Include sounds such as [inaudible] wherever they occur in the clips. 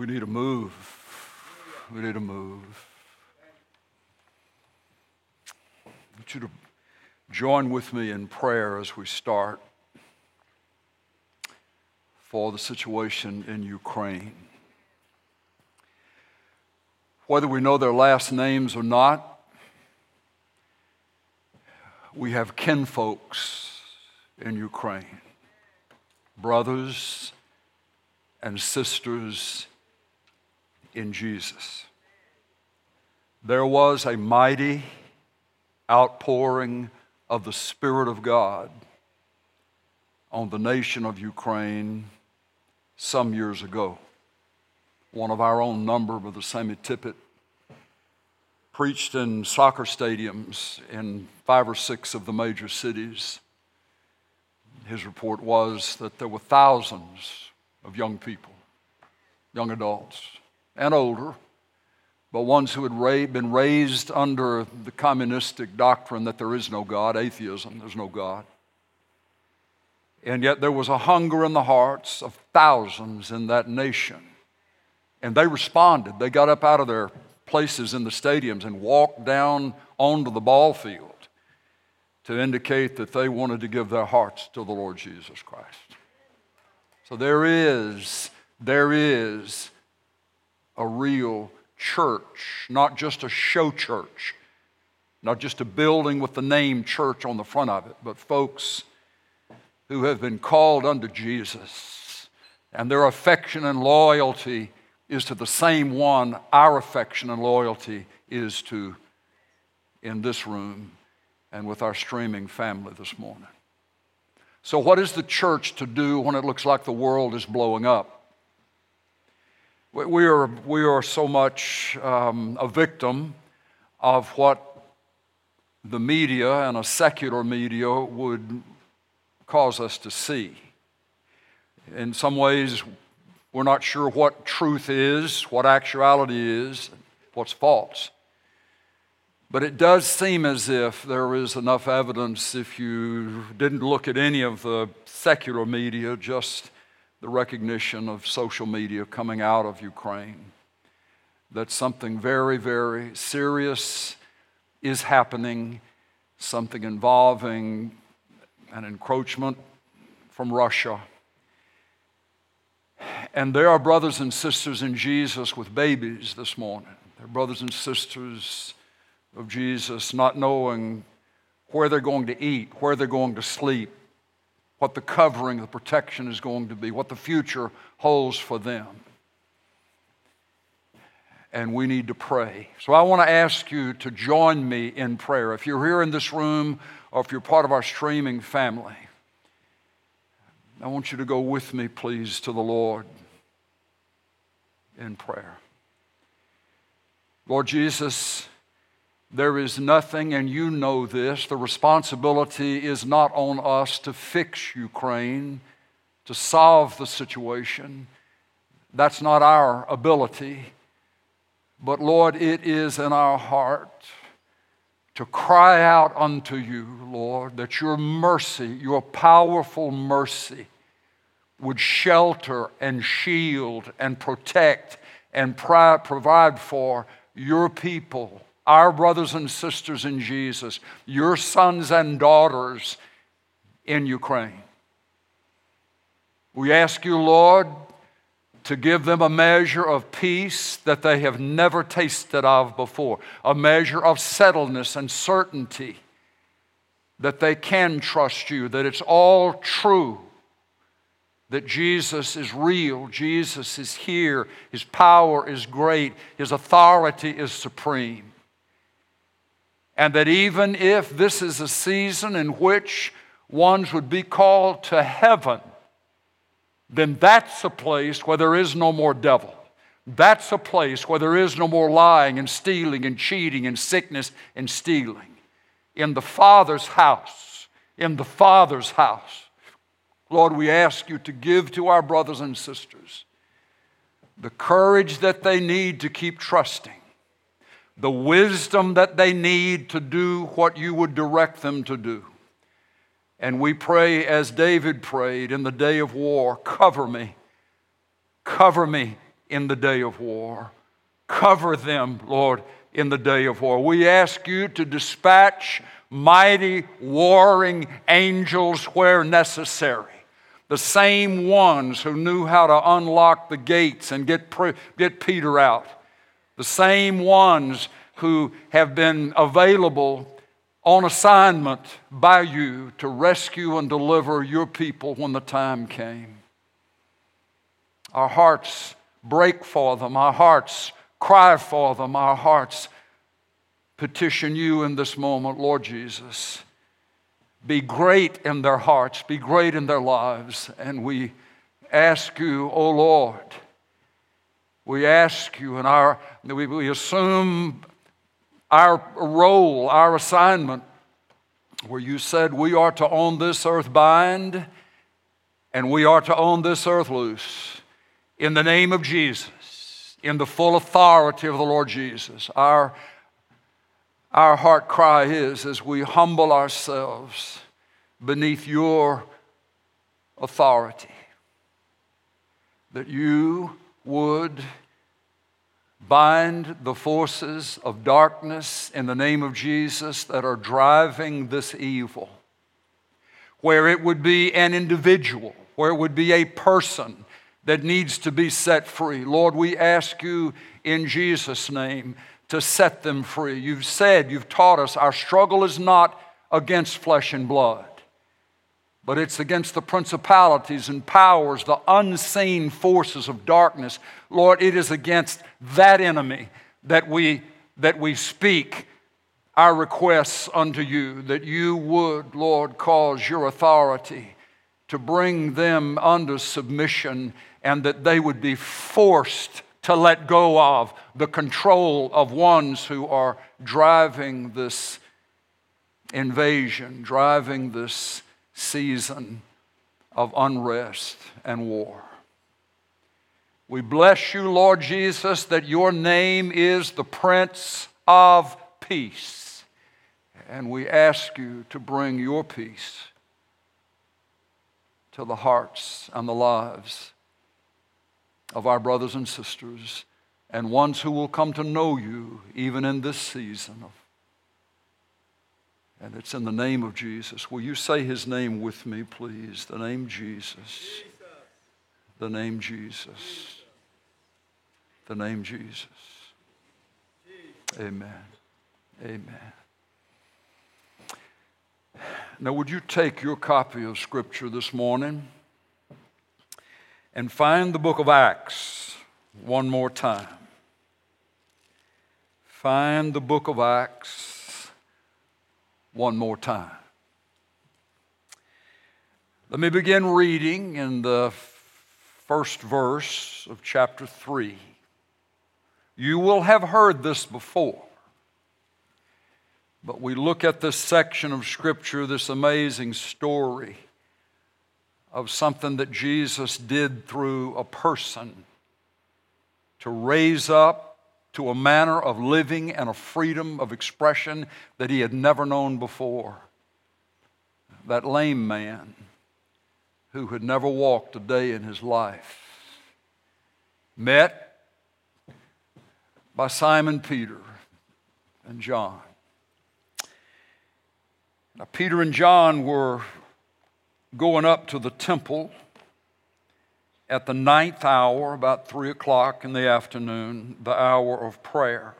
We need to move. We need to move. I want you to join with me in prayer as we start for the situation in Ukraine. Whether we know their last names or not, we have kinfolks in Ukraine, brothers and sisters in Jesus. There was a mighty outpouring of the Spirit of God on the nation of Ukraine some years ago. One of our own number, Brother Sammy Tippit, preached in soccer stadiums in five or six of the major cities. His report was that there were thousands of young people, young adults, and older, but ones who had been raised under the communistic doctrine that there is no God, atheism, there's no God. And yet there was a hunger in the hearts of thousands in that nation. And they responded. They got up out of their places in the stadiums and walked down onto the ball field to indicate that they wanted to give their hearts to the Lord Jesus Christ. So there is, there is a real church, not just a show church, not just a building with the name church on the front of it, but folks who have been called unto Jesus, and their affection and loyalty is to the same one our affection and loyalty is to in this room and with our streaming family this morning. So, what is the church to do when it looks like the world is blowing up? We are, we are so much um, a victim of what the media and a secular media would cause us to see. In some ways, we're not sure what truth is, what actuality is, what's false. But it does seem as if there is enough evidence, if you didn't look at any of the secular media, just the recognition of social media coming out of Ukraine, that something very, very serious is happening, something involving an encroachment from Russia. And there are brothers and sisters in Jesus with babies this morning. There are brothers and sisters of Jesus not knowing where they're going to eat, where they're going to sleep, what the covering, the protection is going to be, what the future holds for them. And we need to pray. So I want to ask you to join me in prayer. If you're here in this room or if you're part of our streaming family, I want you to go with me, please, to the Lord in prayer. Lord Jesus, there is nothing, and you know this, the responsibility is not on us to fix Ukraine, to solve the situation. That's not our ability. But Lord, it is in our heart to cry out unto you, Lord, that your mercy, your powerful mercy, would shelter and shield and protect and provide for your people our brothers and sisters in Jesus, your sons and daughters in Ukraine. We ask you, Lord, to give them a measure of peace that they have never tasted of before, a measure of settledness and certainty that they can trust you, that it's all true, that Jesus is real, Jesus is here, His power is great, His authority is supreme and that even if this is a season in which ones would be called to heaven, then that's a place where there is no more devil. That's a place where there is no more lying and stealing and cheating and sickness and stealing. In the Father's house, in the Father's house. Lord, we ask you to give to our brothers and sisters the courage that they need to keep trusting the wisdom that they need to do what you would direct them to do. And we pray as David prayed in the day of war cover me, cover me in the day of war. Cover them, Lord, in the day of war. We ask you to dispatch mighty warring angels where necessary. The same ones who knew how to unlock the gates and get, get Peter out. The same ones who have been available on assignment by you to rescue and deliver your people when the time came. Our hearts break for them, our hearts cry for them, our hearts petition you in this moment, Lord Jesus. Be great in their hearts, be great in their lives, and we ask you, O oh Lord, we ask you, and our, we, we assume our role, our assignment, where you said we are to own this earth bind and we are to own this earth loose. In the name of Jesus, in the full authority of the Lord Jesus, our, our heart cry is as we humble ourselves beneath your authority, that you would bind the forces of darkness in the name of Jesus that are driving this evil. Where it would be an individual, where it would be a person that needs to be set free. Lord, we ask you in Jesus' name to set them free. You've said, you've taught us, our struggle is not against flesh and blood but it's against the principalities and powers, the unseen forces of darkness. Lord, it is against that enemy that we, that we speak our requests unto you, that you would, Lord, cause your authority to bring them under submission and that they would be forced to let go of the control of ones who are driving this invasion, driving this season of unrest and war. We bless you, Lord Jesus, that your name is the Prince of Peace. And we ask you to bring your peace to the hearts and the lives of our brothers and sisters and ones who will come to know you even in this season of and it's in the name of Jesus. Will you say his name with me, please? The name Jesus. The name Jesus. The name Jesus. Amen. Amen. Now, would you take your copy of Scripture this morning and find the book of Acts one more time? Find the book of Acts one more time. Let me begin reading in the first verse of chapter 3. You will have heard this before, but we look at this section of Scripture, this amazing story of something that Jesus did through a person to raise up to a manner of living and a freedom of expression that he had never known before. That lame man who had never walked a day in his life, met by Simon Peter and John. Now, Peter and John were going up to the temple at the ninth hour, about three o'clock in the afternoon, the hour of prayer.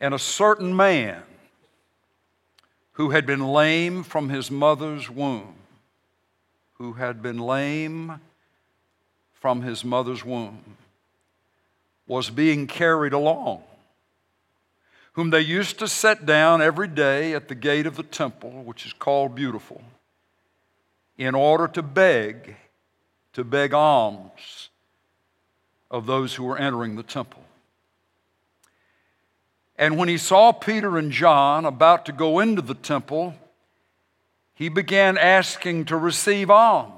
And a certain man who had been lame from his mother's womb, who had been lame from his mother's womb, was being carried along, whom they used to set down every day at the gate of the temple, which is called Beautiful in order to beg, to beg alms of those who were entering the temple. And when he saw Peter and John about to go into the temple, he began asking to receive alms.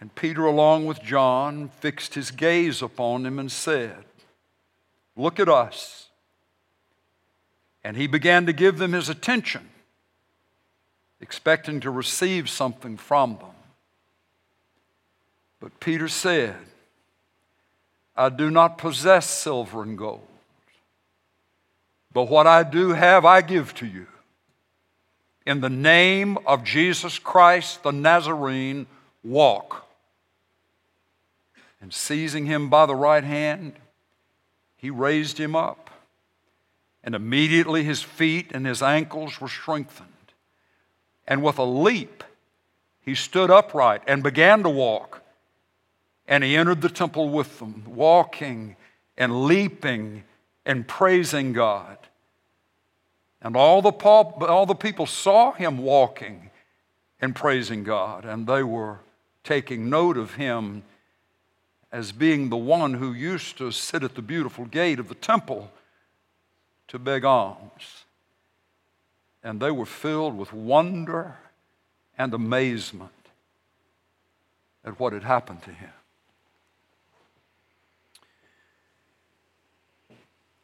And Peter, along with John, fixed his gaze upon him and said, Look at us. And he began to give them his attention expecting to receive something from them. But Peter said, I do not possess silver and gold, but what I do have, I give to you. In the name of Jesus Christ the Nazarene, walk. And seizing him by the right hand, he raised him up. And immediately his feet and his ankles were strengthened. And with a leap, he stood upright and began to walk. And he entered the temple with them, walking and leaping and praising God. And all the, all the people saw him walking and praising God, and they were taking note of him as being the one who used to sit at the beautiful gate of the temple to beg alms. And they were filled with wonder and amazement at what had happened to him.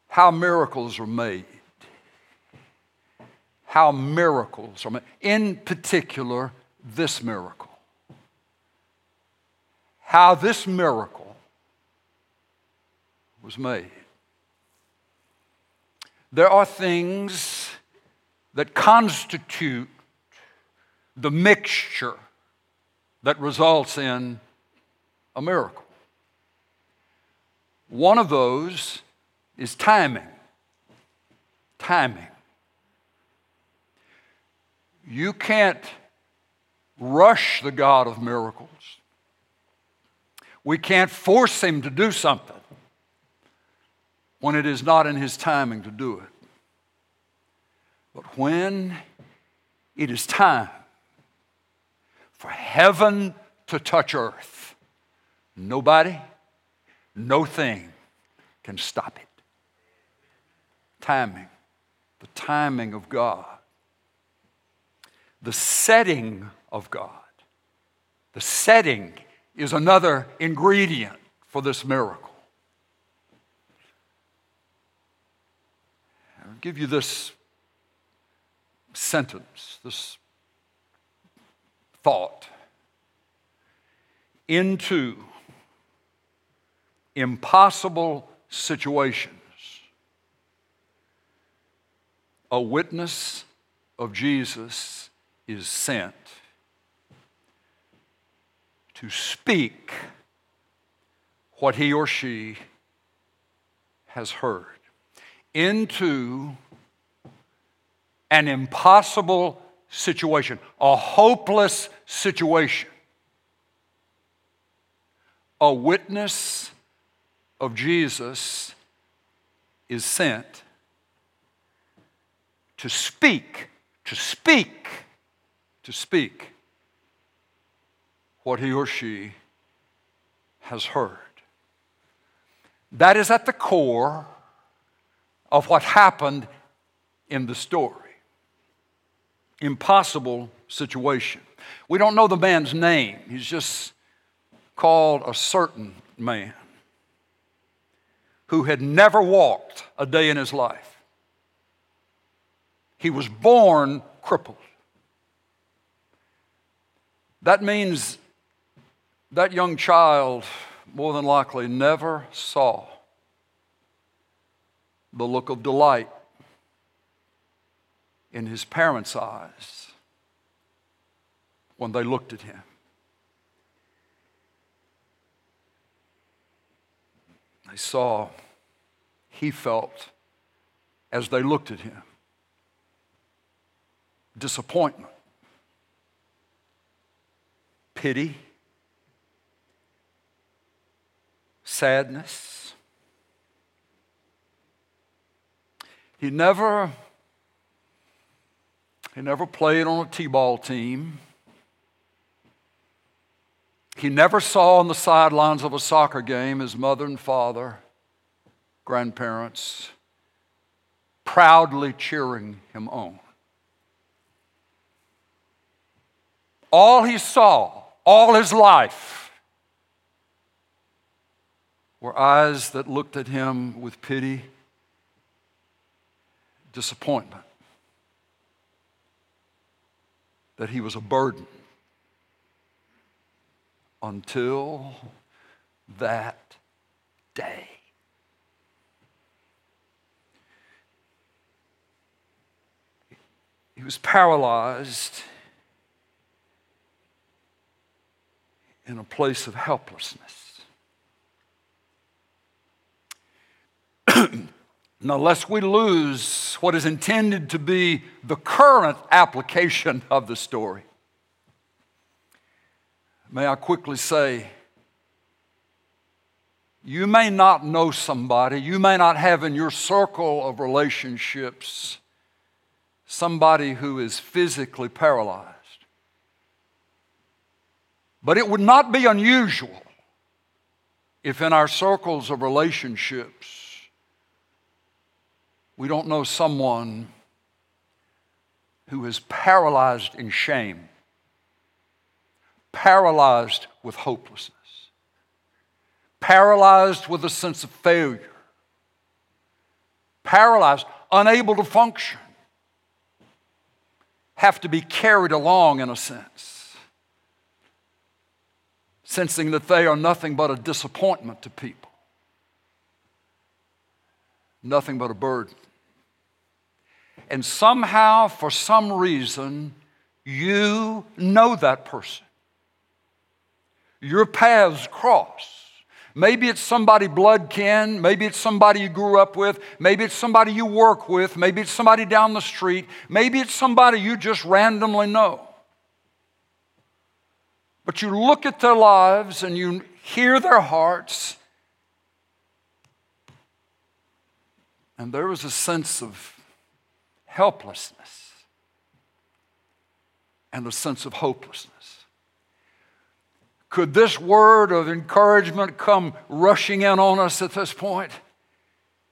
How miracles are made. How miracles are made. In particular, this miracle. How this miracle was made. There are things that constitute the mixture that results in a miracle. One of those is timing. Timing. You can't rush the God of miracles. We can't force him to do something when it is not in his timing to do it. But when it is time for heaven to touch earth, nobody, no thing can stop it. Timing, the timing of God, the setting of God. The setting is another ingredient for this miracle. I'll give you this sentence, this thought. Into impossible situations, a witness of Jesus is sent to speak what he or she has heard into an impossible situation, a hopeless situation. A witness of Jesus is sent to speak, to speak, to speak what he or she has heard. That is at the core of what happened in the story. Impossible situation. We don't know the man's name, he's just called a certain man who had never walked a day in his life. He was born crippled. That means that young child more than likely never saw the look of delight in his parents' eyes when they looked at him. They saw, he felt as they looked at him disappointment, pity, sadness. He never he never played on a T-ball team. He never saw on the sidelines of a soccer game his mother and father, grandparents, proudly cheering him on. All he saw, all his life, were eyes that looked at him with pity, disappointment, that he was a burden until that day. He was paralyzed in a place of helplessness. [clears throat] lest we lose what is intended to be the current application of the story, may I quickly say, you may not know somebody, you may not have in your circle of relationships somebody who is physically paralyzed. But it would not be unusual if in our circles of relationships we don't know someone who is paralyzed in shame, paralyzed with hopelessness, paralyzed with a sense of failure, paralyzed, unable to function, have to be carried along in a sense sensing that they are nothing but a disappointment to people, nothing but a burden. And somehow, for some reason, you know that person. Your paths cross. Maybe it's somebody blood kin, maybe it's somebody you grew up with, maybe it's somebody you work with, maybe it's somebody down the street, maybe it's somebody you just randomly know. But you look at their lives and you hear their hearts, and there was a sense of helplessness and a sense of hopelessness. Could this word of encouragement come rushing in on us at this point?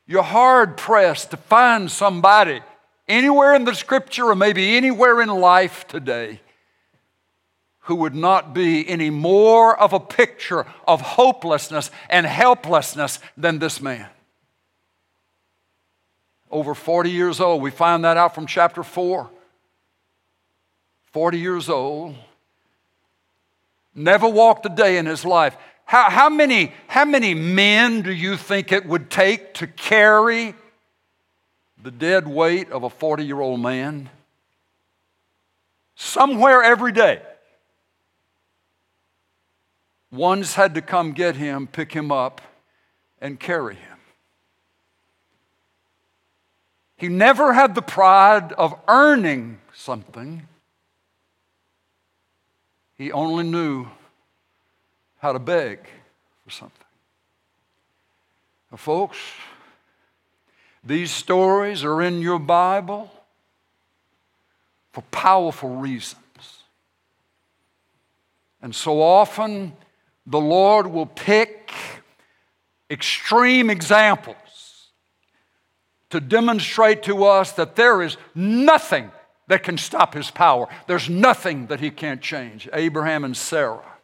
You're hard pressed to find somebody anywhere in the scripture or maybe anywhere in life today who would not be any more of a picture of hopelessness and helplessness than this man. Over 40 years old, we find that out from chapter 4. 40 years old, never walked a day in his life. How, how, many, how many men do you think it would take to carry the dead weight of a 40 year old man? Somewhere every day. One's had to come get him, pick him up, and carry him. He never had the pride of earning something. He only knew how to beg for something. Now, folks, these stories are in your Bible for powerful reasons. And so often, the Lord will pick extreme examples to demonstrate to us that there is nothing that can stop his power. There's nothing that he can't change. Abraham and Sarah,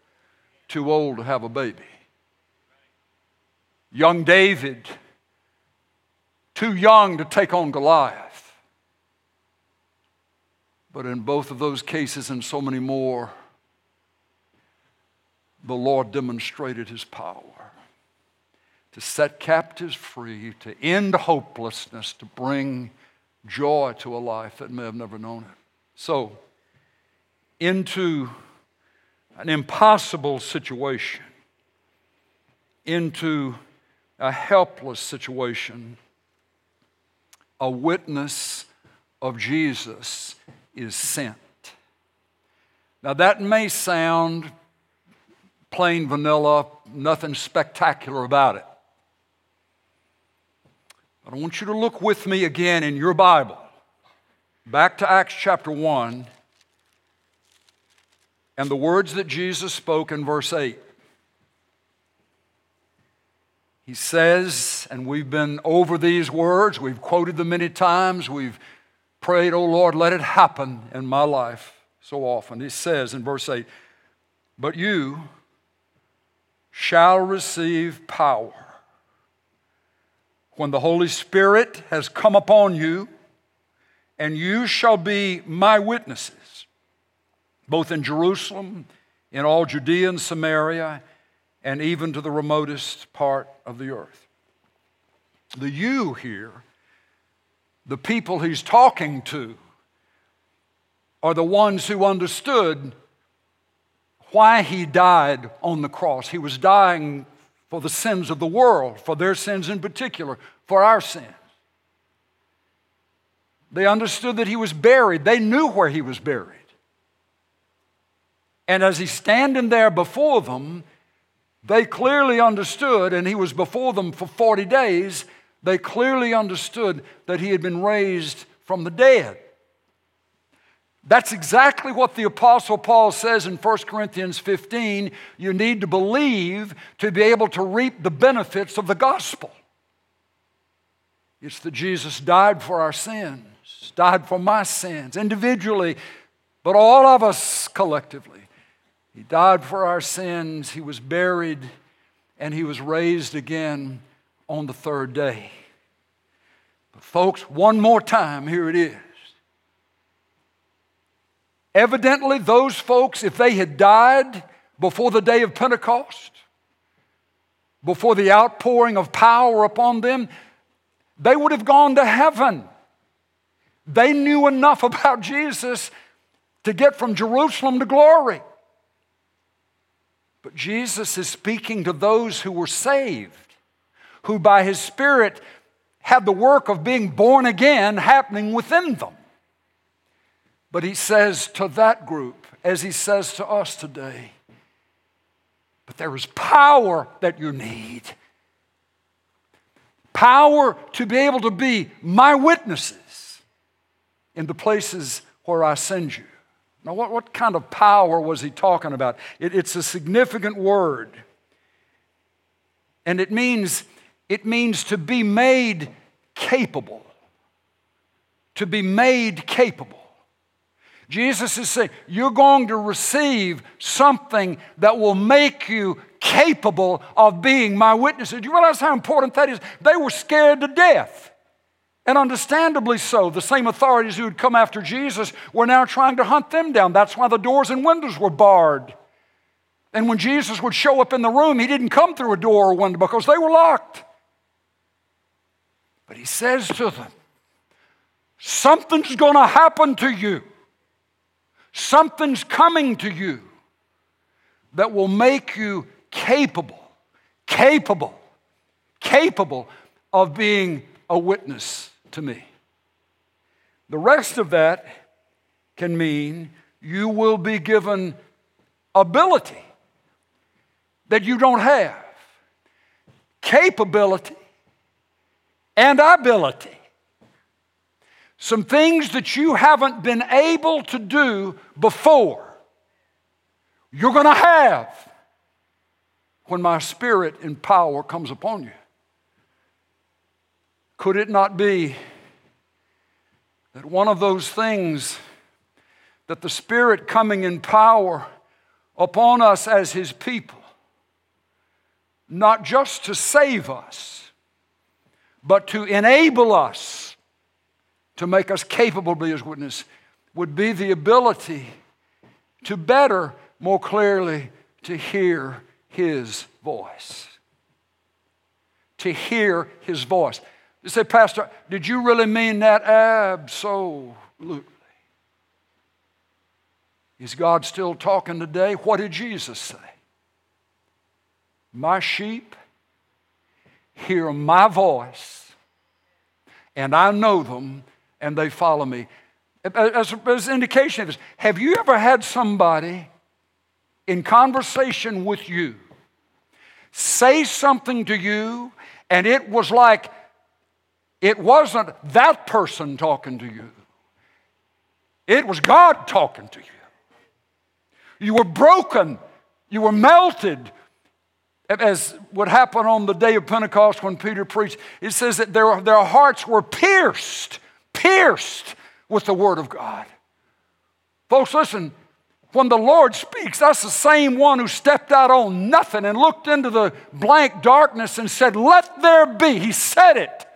too old to have a baby. Young David, too young to take on Goliath. But in both of those cases and so many more, the Lord demonstrated his power to set captives free, to end hopelessness, to bring joy to a life that may have never known it. So, into an impossible situation, into a helpless situation, a witness of Jesus is sent. Now, that may sound plain vanilla, nothing spectacular about it. But I want you to look with me again in your Bible, back to Acts chapter 1, and the words that Jesus spoke in verse 8. He says, and we've been over these words, we've quoted them many times, we've prayed, oh Lord, let it happen in my life so often. He says in verse 8, But you, shall receive power. When the Holy Spirit has come upon you, and you shall be my witnesses, both in Jerusalem in all Judea and Samaria, and even to the remotest part of the earth. The you here, the people he's talking to, are the ones who understood why he died on the cross. He was dying for the sins of the world, for their sins in particular, for our sins. They understood that he was buried, they knew where he was buried. And as he's standing there before them, they clearly understood, and he was before them for 40 days, they clearly understood that he had been raised from the dead. That's exactly what the Apostle Paul says in 1 Corinthians 15. You need to believe to be able to reap the benefits of the gospel. It's that Jesus died for our sins, died for my sins, individually, but all of us collectively. He died for our sins, He was buried, and He was raised again on the third day. But, folks, one more time, here it is. Evidently, those folks, if they had died before the day of Pentecost, before the outpouring of power upon them, they would have gone to heaven. They knew enough [laughs] about Jesus to get from Jerusalem to glory. But Jesus is speaking to those who were saved, who by his Spirit had the work of being born again happening within them. But he says to that group, as he says to us today, but there is power that you need. Power to be able to be my witnesses in the places where I send you. Now, what, what kind of power was he talking about? It, it's a significant word. And it means, it means to be made capable. To be made capable. Jesus is saying, You're going to receive something that will make you capable of being my witnesses. Do you realize how important that is? They were scared to death. And understandably so. The same authorities who had come after Jesus were now trying to hunt them down. That's why the doors and windows were barred. And when Jesus would show up in the room, he didn't come through a door or window because they were locked. But he says to them, Something's going to happen to you. Something's coming to you that will make you capable, capable, capable of being a witness to me. The rest of that can mean you will be given ability that you don't have, capability and ability. Some things that you haven't been able to do before, you're going to have when my spirit and power comes upon you. Could it not be that one of those things that the Spirit coming in power upon us as His people, not just to save us, but to enable us to make us capable to be His witness, would be the ability to better, more clearly, to hear His voice. To hear His voice. You say, Pastor, did you really mean that? Absolutely. Is God still talking today? What did Jesus say? My sheep hear my voice, and I know them, and they follow me. As, as an indication of this, have you ever had somebody in conversation with you say something to you, and it was like it wasn't that person talking to you, it was God talking to you. You were broken, you were melted. As would happen on the day of Pentecost when Peter preached, it says that their, their hearts were pierced, pierced with the Word of God. Folks, listen, when the Lord speaks, that's the same one who stepped out on nothing and looked into the blank darkness and said, Let there be. He said it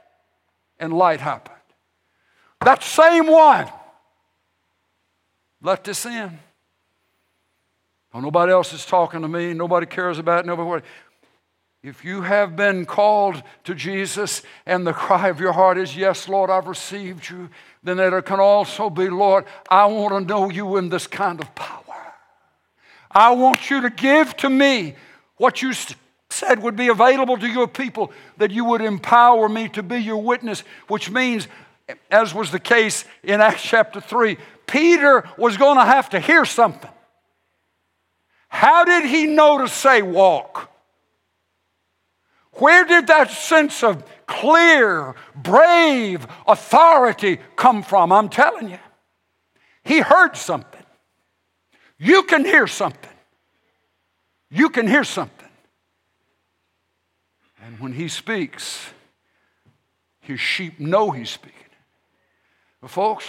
and light happened. That same one let this in. Oh, nobody else is talking to me. Nobody cares about it. Nobody. If you have been called to Jesus and the cry of your heart is, Yes, Lord, I've received you, then it can also be, Lord, I want to know you in this kind of power. I want you to give to me what you said would be available to your people, that you would empower me to be your witness, which means, as was the case in Acts chapter 3, Peter was going to have to hear something. How did he know to say walk? Where did that sense of clear, brave authority come from? I'm telling you. He heard something. You can hear something. You can hear something. And when he speaks, his sheep know he's speaking. But folks,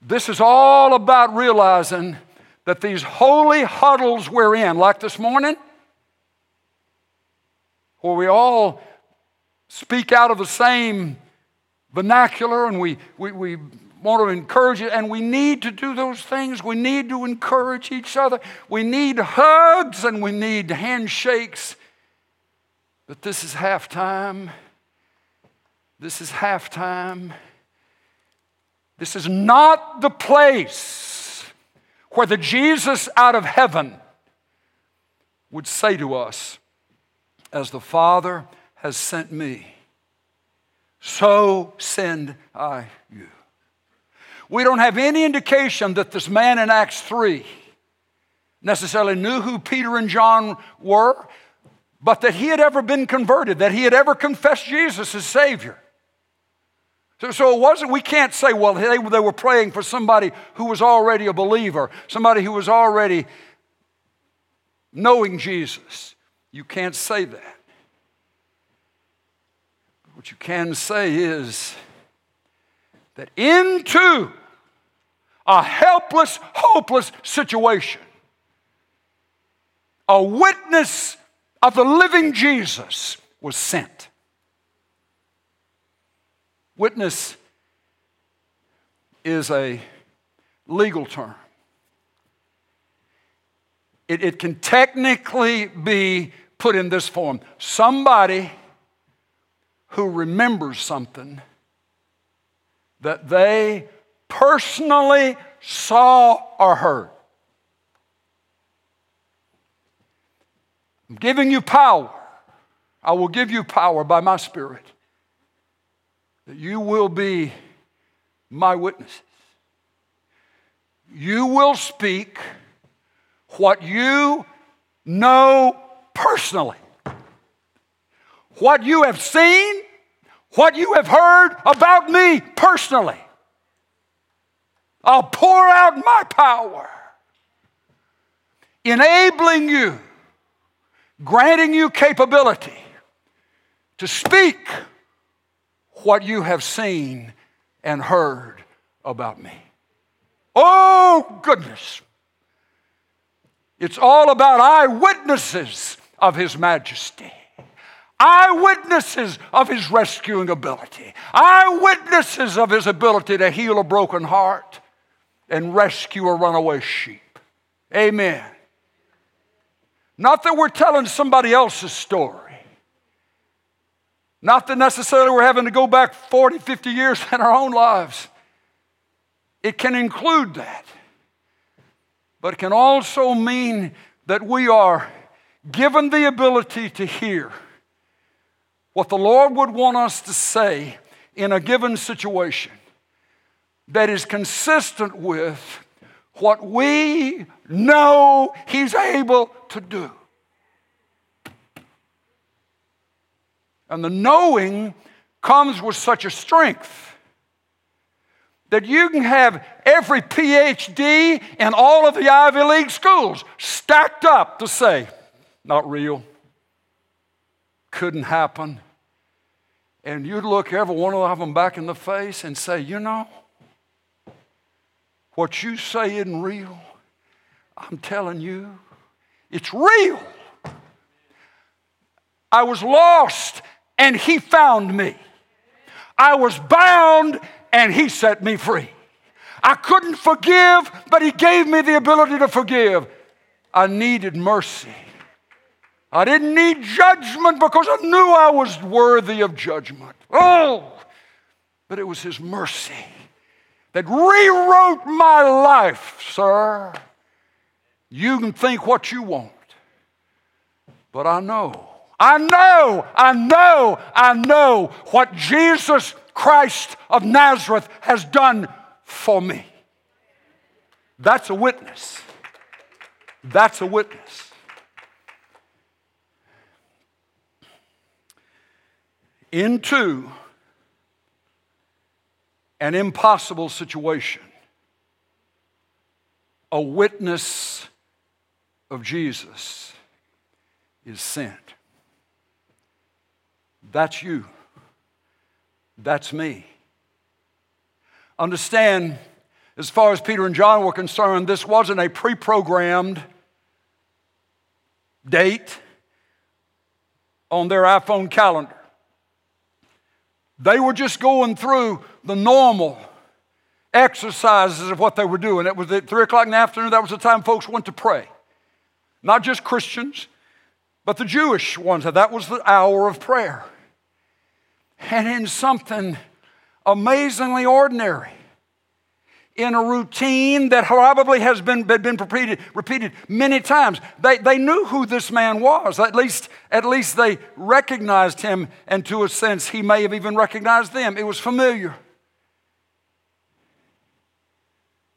this is all about realizing that these holy huddles we're in, like this morning, where we all speak out of the same vernacular and we, we, we want to encourage it, and we need to do those things. We need to encourage each other. We need hugs and we need handshakes. But this is halftime. This is halftime. This is not the place where the Jesus out of heaven would say to us, as the Father has sent me, so send I you. We don't have any indication that this man in Acts 3 necessarily knew who Peter and John were, but that he had ever been converted, that he had ever confessed Jesus as Savior. So, so it wasn't, we can't say, well, they, they were praying for somebody who was already a believer, somebody who was already knowing Jesus. You can't say that. What you can say is that into a helpless, hopeless situation, a witness of the living Jesus was sent. Witness is a legal term. It, it can technically be put in this form somebody who remembers something that they personally saw or heard. I'm giving you power. I will give you power by my Spirit that you will be my witnesses. You will speak what you know personally, what you have seen, what you have heard about me personally. I'll pour out my power, enabling you, granting you capability to speak what you have seen and heard about me. Oh, goodness. It's all about eyewitnesses of His majesty, eyewitnesses of His rescuing ability, eyewitnesses of His ability to heal a broken heart and rescue a runaway sheep. Amen. Not that we're telling somebody else's story. Not that necessarily we're having to go back 40, 50 years [laughs] in our own lives. It can include that. But it can also mean that we are given the ability to hear what the Lord would want us to say in a given situation that is consistent with what we know He's able to do. And the knowing comes with such a strength that you can have every PhD in all of the Ivy League schools stacked up to say, not real, couldn't happen. And you'd look every one of them back in the face and say, you know, what you say isn't real. I'm telling you, it's real. I was lost and he found me. I was bound and he set me free. I couldn't forgive, but He gave me the ability to forgive. I needed mercy. I didn't need judgment because I knew I was worthy of judgment. Oh, but it was His mercy that rewrote my life, sir. You can think what you want, but I know, I know, I know, I know what Jesus Christ of Nazareth has done for me. That's a witness. That's a witness. Into an impossible situation, a witness of Jesus is sent. That's you. That's me. Understand, as far as Peter and John were concerned, this wasn't a pre programmed date on their iPhone calendar. They were just going through the normal exercises of what they were doing. It was at 3 o'clock in the afternoon, that was the time folks went to pray. Not just Christians, but the Jewish ones. That that was the hour of prayer. And in something amazingly ordinary, in a routine that probably has been, been repeated, repeated many times. They, they knew who this man was. At least, at least they recognized him, and to a sense, he may have even recognized them. It was familiar.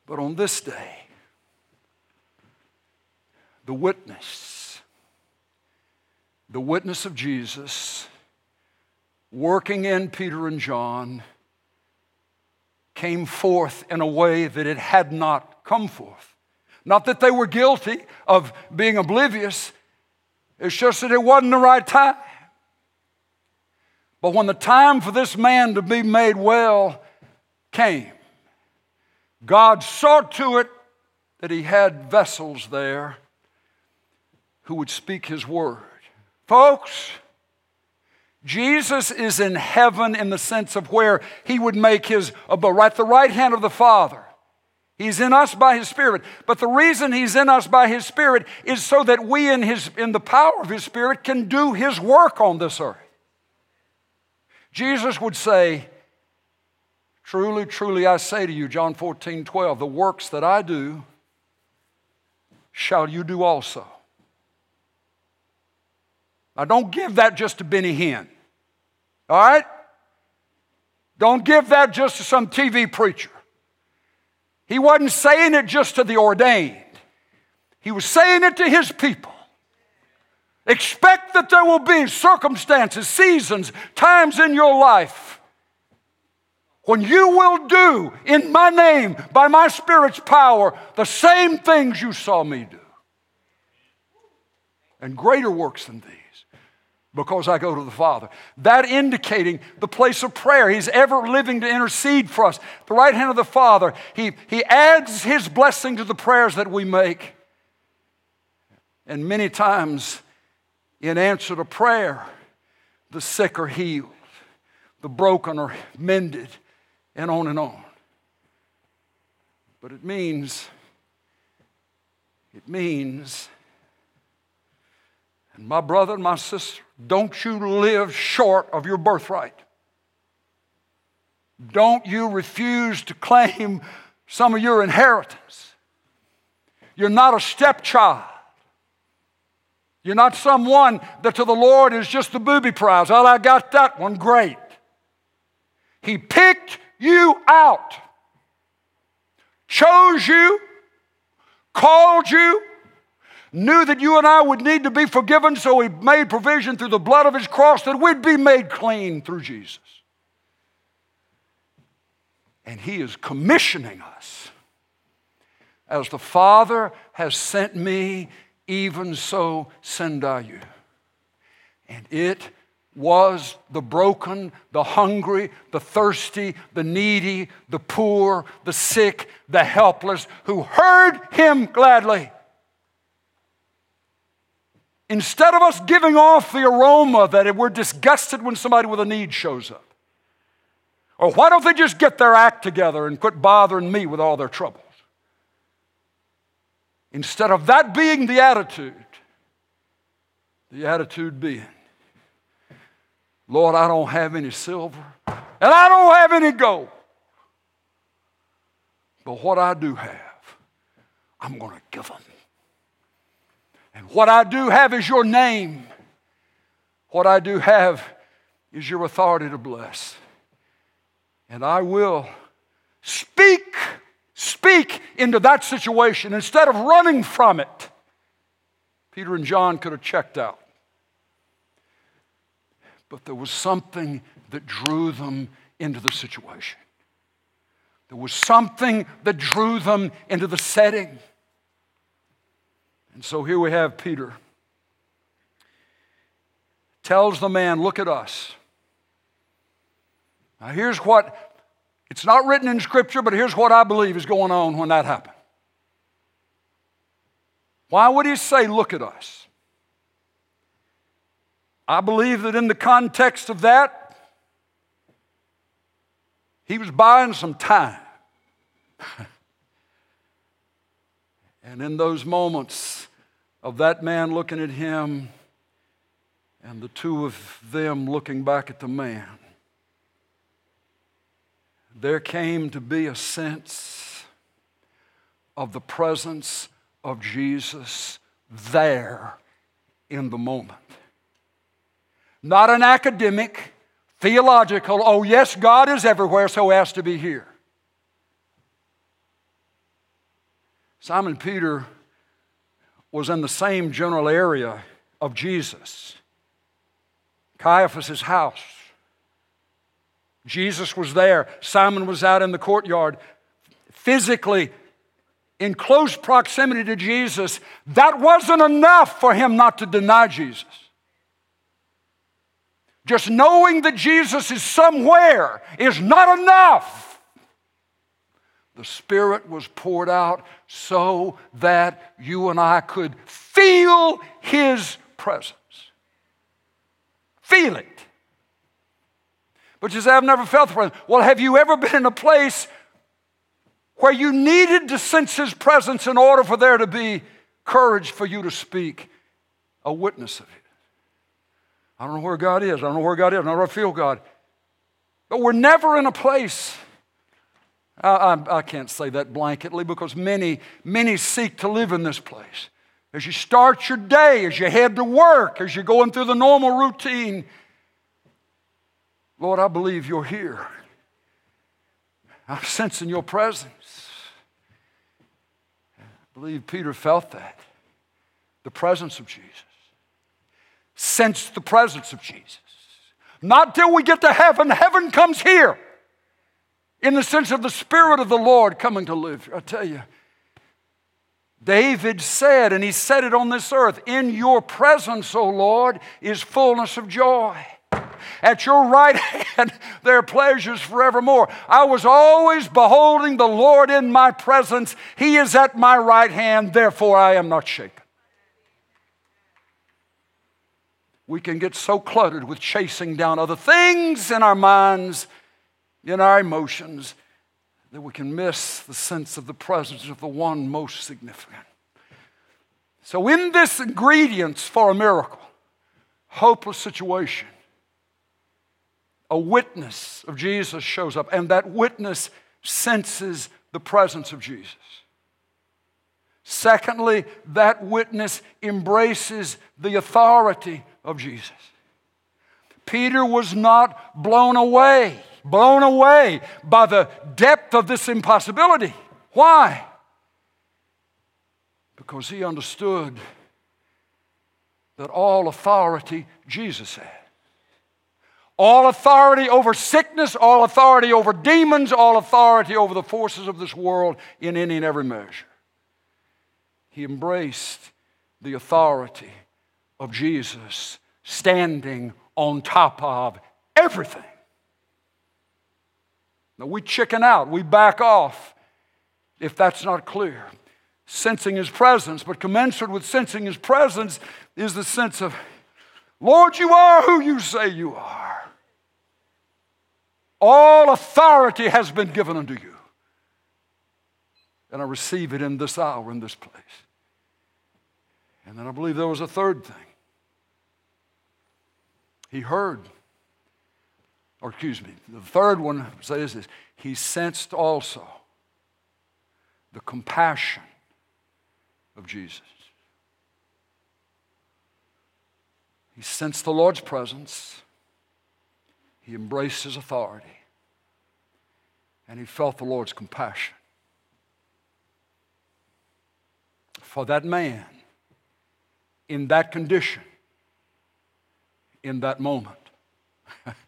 But on this day, the witness, the witness of Jesus, working in Peter and John, came forth in a way that it had not come forth. Not that they were guilty of being oblivious, it's just that it wasn't the right time. But when the time for this man to be made well came, God saw to it that he had vessels there who would speak his word. Folks, Jesus is in heaven in the sense of where he would make his abode, right the right hand of the Father. He's in us by his spirit. But the reason he's in us by his spirit is so that we in his in the power of his spirit can do his work on this earth. Jesus would say, Truly, truly, I say to you, John 14, 12, the works that I do shall you do also. Now, don't give that just to Benny Hinn. All right? Don't give that just to some TV preacher. He wasn't saying it just to the ordained, he was saying it to his people. Expect that there will be circumstances, seasons, times in your life when you will do in my name, by my Spirit's power, the same things you saw me do. And greater works than these, because I go to the Father. That indicating the place of prayer. He's ever living to intercede for us. The right hand of the Father, He, he adds His blessing to the prayers that we make. And many times, in answer to prayer, the sick are healed, the broken are mended and on and on. But it means, it means, and my brother and my sister, don't you live short of your birthright. Don't you refuse to claim some of your inheritance. You're not a stepchild. You're not someone that to the Lord is just the booby prize. Well, I got that one, great. He picked you out, chose you, called you, knew that you and I would need to be forgiven, so He made provision through the blood of His cross that we'd be made clean through Jesus. And He is commissioning us. As the Father has sent me, even so send I you. And it was the broken, the hungry, the thirsty, the needy, the poor, the sick, the helpless, who heard him gladly. Instead of us giving off the aroma that we're disgusted when somebody with a need shows up, Or why don't they just get their act together and quit bothering me with all their troubles? Instead of that being the attitude, the attitude being, Lord, I don't have any silver and I don't have any gold. But what I do have, I'm going to give them. And what I do have is your name. What I do have is your authority to bless. And I will speak, speak into that situation instead of running from it. Peter and John could have checked out. But there was something that drew them into the situation. There was something that drew them into the setting. And so here we have Peter tells the man, Look at us. Now, here's what it's not written in Scripture, but here's what I believe is going on when that happened. Why would he say, Look at us? I believe that in the context of that, he was buying some time. [laughs] and in those moments of that man looking at him and the two of them looking back at the man, there came to be a sense of the presence of Jesus there in the moment. Not an academic, theological, oh, yes, God is everywhere, so has to be here. Simon Peter was in the same general area of Jesus, Caiaphas' house. Jesus was there. Simon was out in the courtyard, physically in close proximity to Jesus. That wasn't enough for him not to deny Jesus. Just knowing that Jesus is somewhere is not enough. The Spirit was poured out so that you and I could feel His presence. Feel it. But you say, I've never felt the presence. Well, have you ever been in a place where you needed to sense His presence in order for there to be courage for you to speak a witness of it? I don't know where God is. I don't know where God is. I don't know I feel God. But we're never in a place. I, I, I can't say that blanketly because many, many seek to live in this place. As you start your day, as you head to work, as you're going through the normal routine, Lord, I believe you're here. I'm sensing your presence. I believe Peter felt that the presence of Jesus sense the presence of Jesus. Not till we get to heaven, heaven comes here in the sense of the Spirit of the Lord coming to live. I tell you, David said, and he said it on this earth, In your presence, O Lord, is fullness of joy. At your right [laughs] hand, there are pleasures forevermore. I was always beholding the Lord in my presence. He is at my right hand, therefore I am not shaken. we can get so cluttered with chasing down other things in our minds, in our emotions, that we can miss the sense of the presence of the one most significant. So, in this ingredients for a miracle, hopeless situation, a witness of Jesus shows up, and that witness senses the presence of Jesus. Secondly, that witness embraces the authority of Jesus. Peter was not blown away, blown away by the depth of this impossibility. Why? Because he understood that all authority Jesus had. All authority over sickness, all authority over demons, all authority over the forces of this world in any and every measure. He embraced the authority of Jesus standing on top of everything. Now we chicken out, we back off if that's not clear. Sensing his presence, but commensurate with sensing his presence is the sense of, Lord, you are who you say you are. All authority has been given unto you. And I receive it in this hour, in this place. And then I believe there was a third thing. He heard, or excuse me, the third one says this He sensed also the compassion of Jesus. He sensed the Lord's presence. He embraced his authority. And he felt the Lord's compassion. For that man, in that condition, in that moment. [laughs]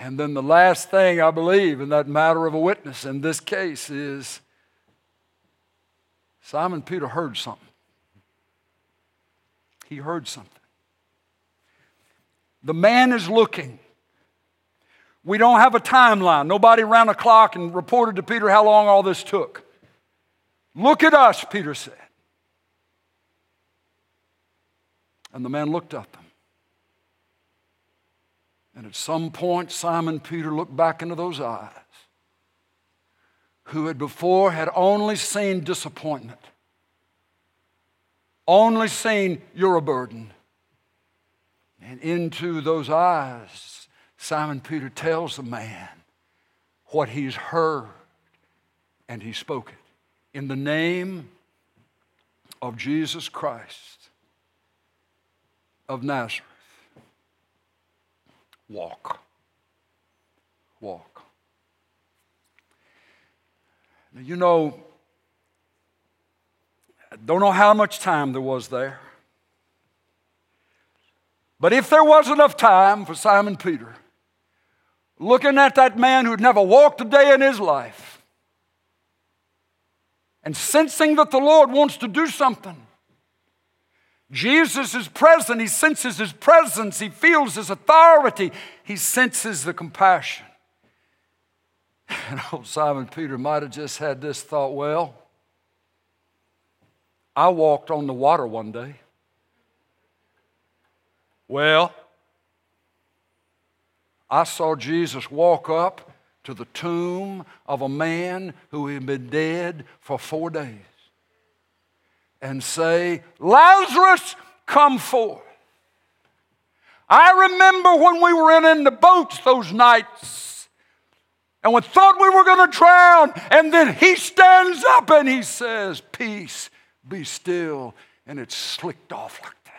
and then the last thing I believe in that matter of a witness in this case is Simon Peter heard something. He heard something. The man is looking. We don't have a timeline. Nobody ran a clock and reported to Peter how long all this took. Look at us, Peter said. And the man looked at them. And at some point, Simon Peter looked back into those eyes, who had before had only seen disappointment, only seen you're a burden. And into those eyes, Simon Peter tells the man what he's heard, and he spoke it. In the name of Jesus Christ of Nazareth, walk. Walk. Now, you know, I don't know how much time there was there. But if there was enough time for Simon Peter, looking at that man who'd never walked a day in his life, and sensing that the Lord wants to do something, Jesus is present. He senses his presence. He feels his authority. He senses the compassion. [laughs] And old Simon Peter might have just had this thought well, I walked on the water one day. Well, I saw Jesus walk up to the tomb of a man who had been dead for four days and say, Lazarus, come forth. I remember when we were in, in the boats those nights and we thought we were going to drown, and then he stands up and he says, Peace, be still, and it slicked off like that.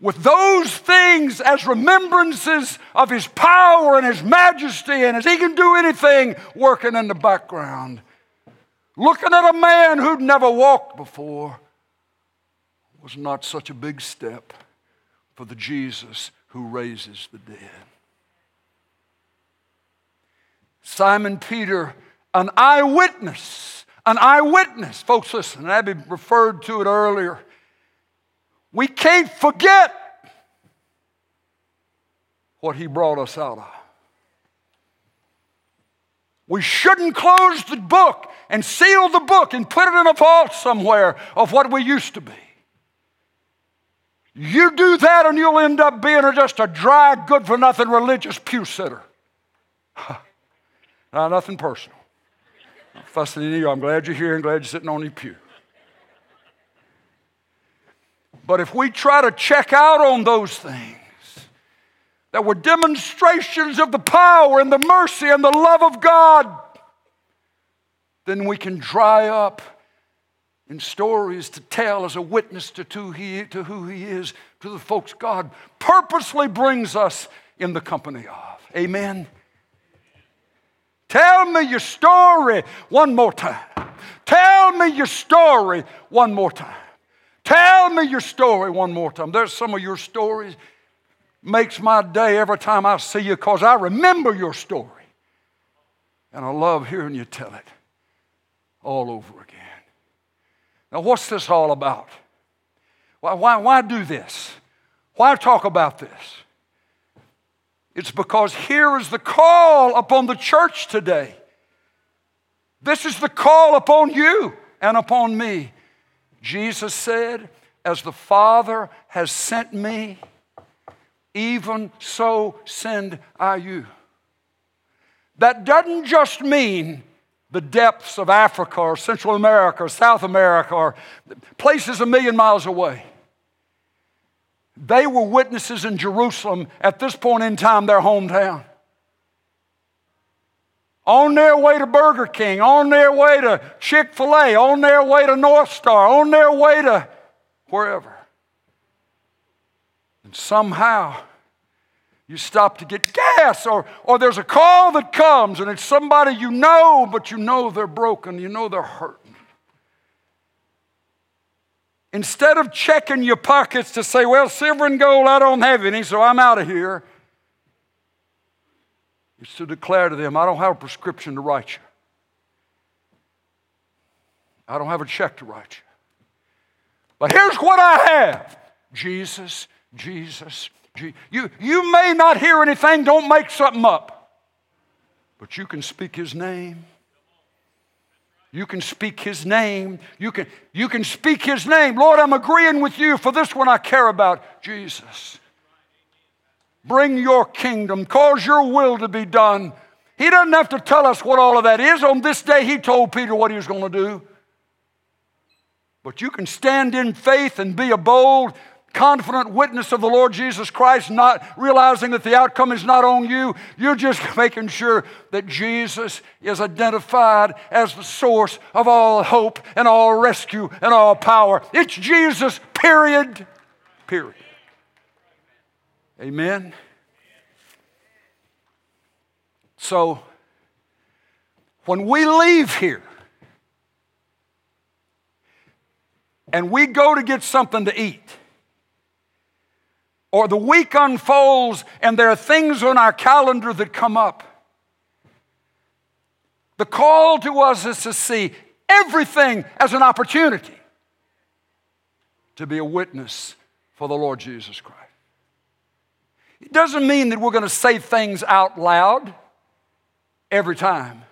With those things as remembrances of his power and his majesty, and as he can do anything working in the background, Looking at a man who'd never walked before was not such a big step for the Jesus who raises the dead. Simon Peter, an eyewitness, an eyewitness. Folks, listen, Abby referred to it earlier. We can't forget what he brought us out of. We shouldn't close the book and seal the book and put it in a vault somewhere of what we used to be. You do that and you'll end up being just a dry, good for nothing religious pew sitter. [laughs] Now, nothing personal. I'm fussing at you. I'm glad you're here and glad you're sitting on your pew. But if we try to check out on those things, that were demonstrations of the power and the mercy and the love of God, then we can dry up in stories to tell as a witness to, to, he, to who He is, to the folks God purposely brings us in the company of. Amen. Tell me your story one more time. Tell me your story one more time. Tell me your story one more time. There's some of your stories makes my day every time I see you because I remember your story. And I love hearing you tell it all over again. Now, what's this all about? Why, why, why do this? Why talk about this? It's because here is the call upon the church today. This is the call upon you and upon me. Jesus said, As the Father has sent me, even so send I you. That doesn't just mean the depths of Africa or Central America or South America or places a million miles away. They were witnesses in Jerusalem at this point in time, their hometown. On their way to Burger King, on their way to Chick fil A, on their way to North Star, on their way to wherever. And somehow, you stop to get gas, or, or there's a call that comes and it's somebody you know, but you know they're broken, you know they're hurting. Instead of checking your pockets to say, well, silver and gold, I don't have any, so I'm out of here, it's to declare to them, I don't have a prescription to write you. I don't have a check to write you. But here's what I have Jesus, Jesus, you, you may not hear anything, don't make something up. But you can speak his name. You can speak his name. You can, you can speak his name. Lord, I'm agreeing with you for this one I care about. Jesus. Bring your kingdom. Cause your will to be done. He doesn't have to tell us what all of that is. On this day, he told Peter what he was going to do. But you can stand in faith and be a bold, confident witness of the Lord Jesus Christ, not realizing that the outcome is not on you. You're just [laughs] making sure that Jesus is identified as the source of all hope and all rescue and all power. It's Jesus, period. Period. Amen. So, when we leave here and we go to get something to eat, or the week unfolds and there are things on our calendar that come up. The call to us is to see everything as an opportunity to be a witness for the Lord Jesus Christ. It doesn't mean that we're going to say things out loud every time.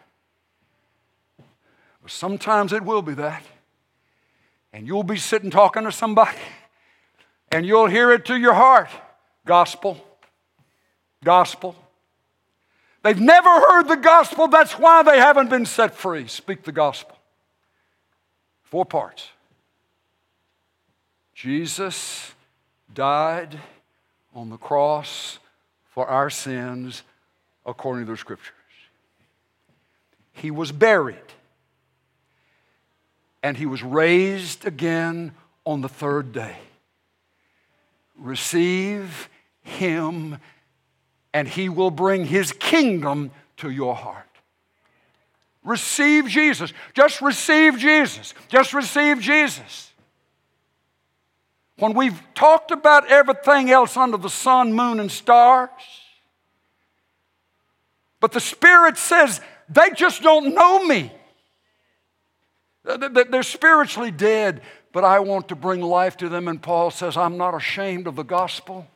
But sometimes it will be that. And you'll be sitting talking to somebody and you'll hear it to your heart. Gospel. Gospel. They've never heard the gospel, that's why they haven't been set free. Speak the gospel. Four parts. Jesus died on the cross for our sins according to the scriptures. He was buried and he was raised again on the third day receive him, and he will bring his kingdom to your heart. Receive Jesus. Just receive Jesus. Just receive Jesus. When we've talked about everything else under the sun, moon, and stars, but the Spirit says they just don't know me. They're spiritually dead but I want to bring life to them. And Paul says, I'm not ashamed of the gospel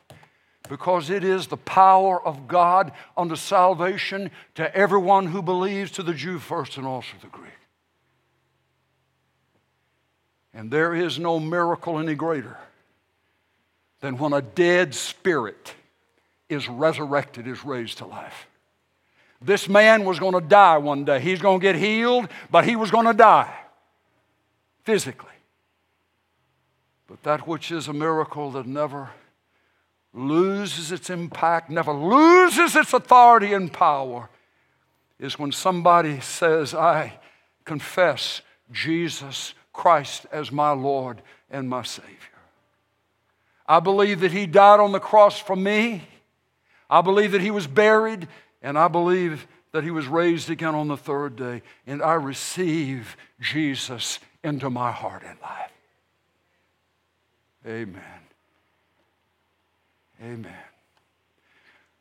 because it is the power of God unto salvation to everyone who believes, to the Jew first and also the Greek. And there is no miracle any greater than when a dead spirit is resurrected, is raised to life. This man was going to die one day. He's going to get healed, but he was going to die physically. But that which is a miracle that never loses its impact, never loses its authority and power, is when somebody says, I confess Jesus Christ as my Lord and my Savior. I believe that He died on the cross for me. I believe that He was buried, and I believe that He was raised again on the third day. And I receive Jesus into my heart and life. Amen. Amen.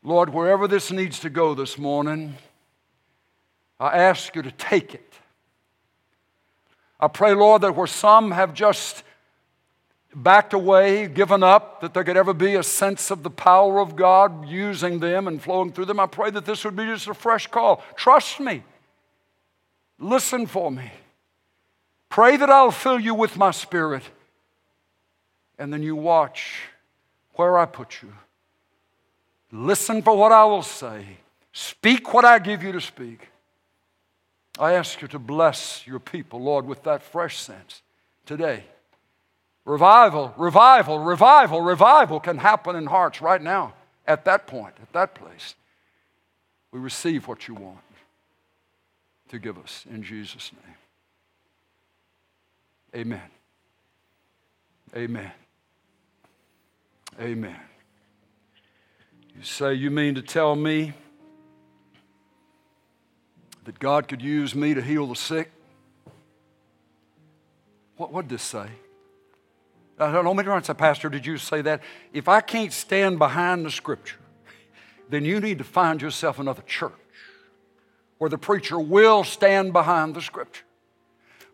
Lord, wherever this needs to go this morning, I ask you to take it. I pray, Lord, that where some have just backed away, given up, that there could ever be a sense of the power of God using them and flowing through them, I pray that this would be just a fresh call. Trust me. Listen for me. Pray that I'll fill you with my spirit and then you watch where I put you Listen for what I will say. Speak what I give you to speak. I ask you to bless your people, Lord, with that fresh sense today. Revival, revival, revival, revival can happen in hearts right now at that point, at that place. We receive what you want to give us in Jesus' name. Amen. Amen. Amen. You say, You mean to tell me that God could use me to heal the sick? What would this say? I don't mean to say, Pastor, did you say that? If I can't stand behind the scripture, then you need to find yourself another church where the preacher will stand behind the scripture.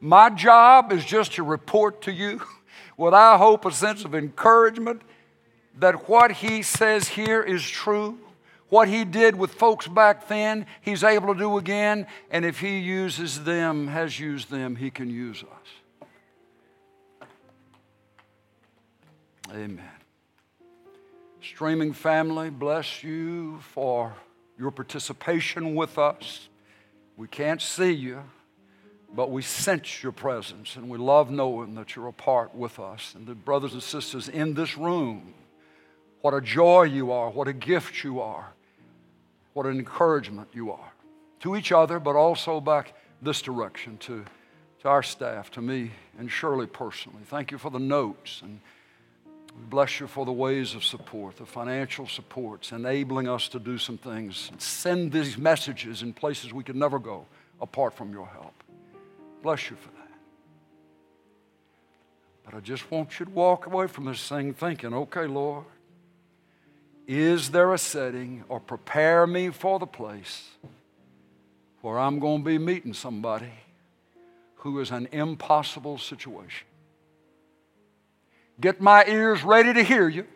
My job is just to report to you [laughs] what I hope, a sense of encouragement that what he says here is true. What he did with folks back then, he's able to do again. And if he uses them, has used them, he can use us. Amen. Streaming family, bless you for your participation with us. We can't see you, but we sense your presence, and we love knowing that you're a part with us. And the brothers and sisters in this room, what a joy you are, what a gift you are, what an encouragement you are to each other, but also back this direction to, to our staff, to me, and Shirley personally. Thank you for the notes and bless you for the ways of support, the financial supports, enabling us to do some things, send these messages in places we could never go apart from your help. Bless you for that. But I just want you to walk away from this thing thinking, okay, Lord, is there a setting or prepare me for the place where I'm going to be meeting somebody who is an impossible situation? Get my ears ready to hear you.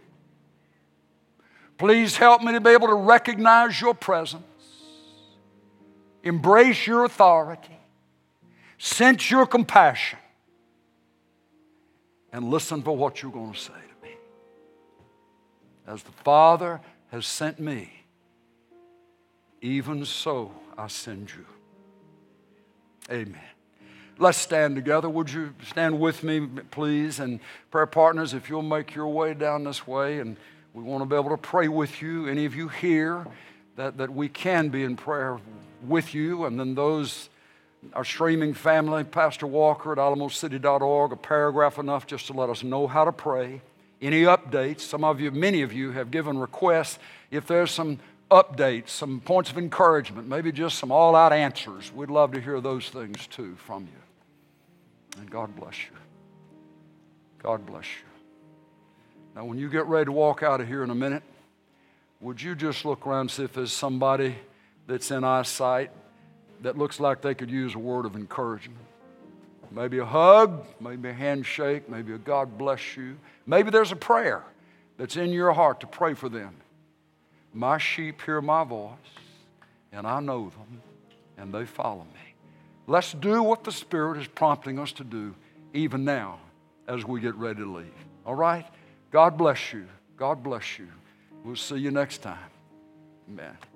Please help me to be able to recognize your presence, embrace your authority, sense your compassion, and listen for what you're going to say. As the Father has sent me, even so I send you. Amen. Let's stand together. Would you stand with me, please? And prayer partners, if you'll make your way down this way, and we want to be able to pray with you. Any of you here that, that we can be in prayer with you, and then those, our streaming family, Pastor Walker at alamocity.org, a paragraph enough just to let us know how to pray. Any updates? Some of you, many of you, have given requests. If there's some updates, some points of encouragement, maybe just some all out answers, we'd love to hear those things too from you. And God bless you. God bless you. Now, when you get ready to walk out of here in a minute, would you just look around and see if there's somebody that's in eyesight that looks like they could use a word of encouragement? Maybe a hug, maybe a handshake, maybe a God bless you. Maybe there's a prayer that's in your heart to pray for them. My sheep hear my voice, and I know them, and they follow me. Let's do what the Spirit is prompting us to do, even now, as we get ready to leave. All right? God bless you. God bless you. We'll see you next time. Amen.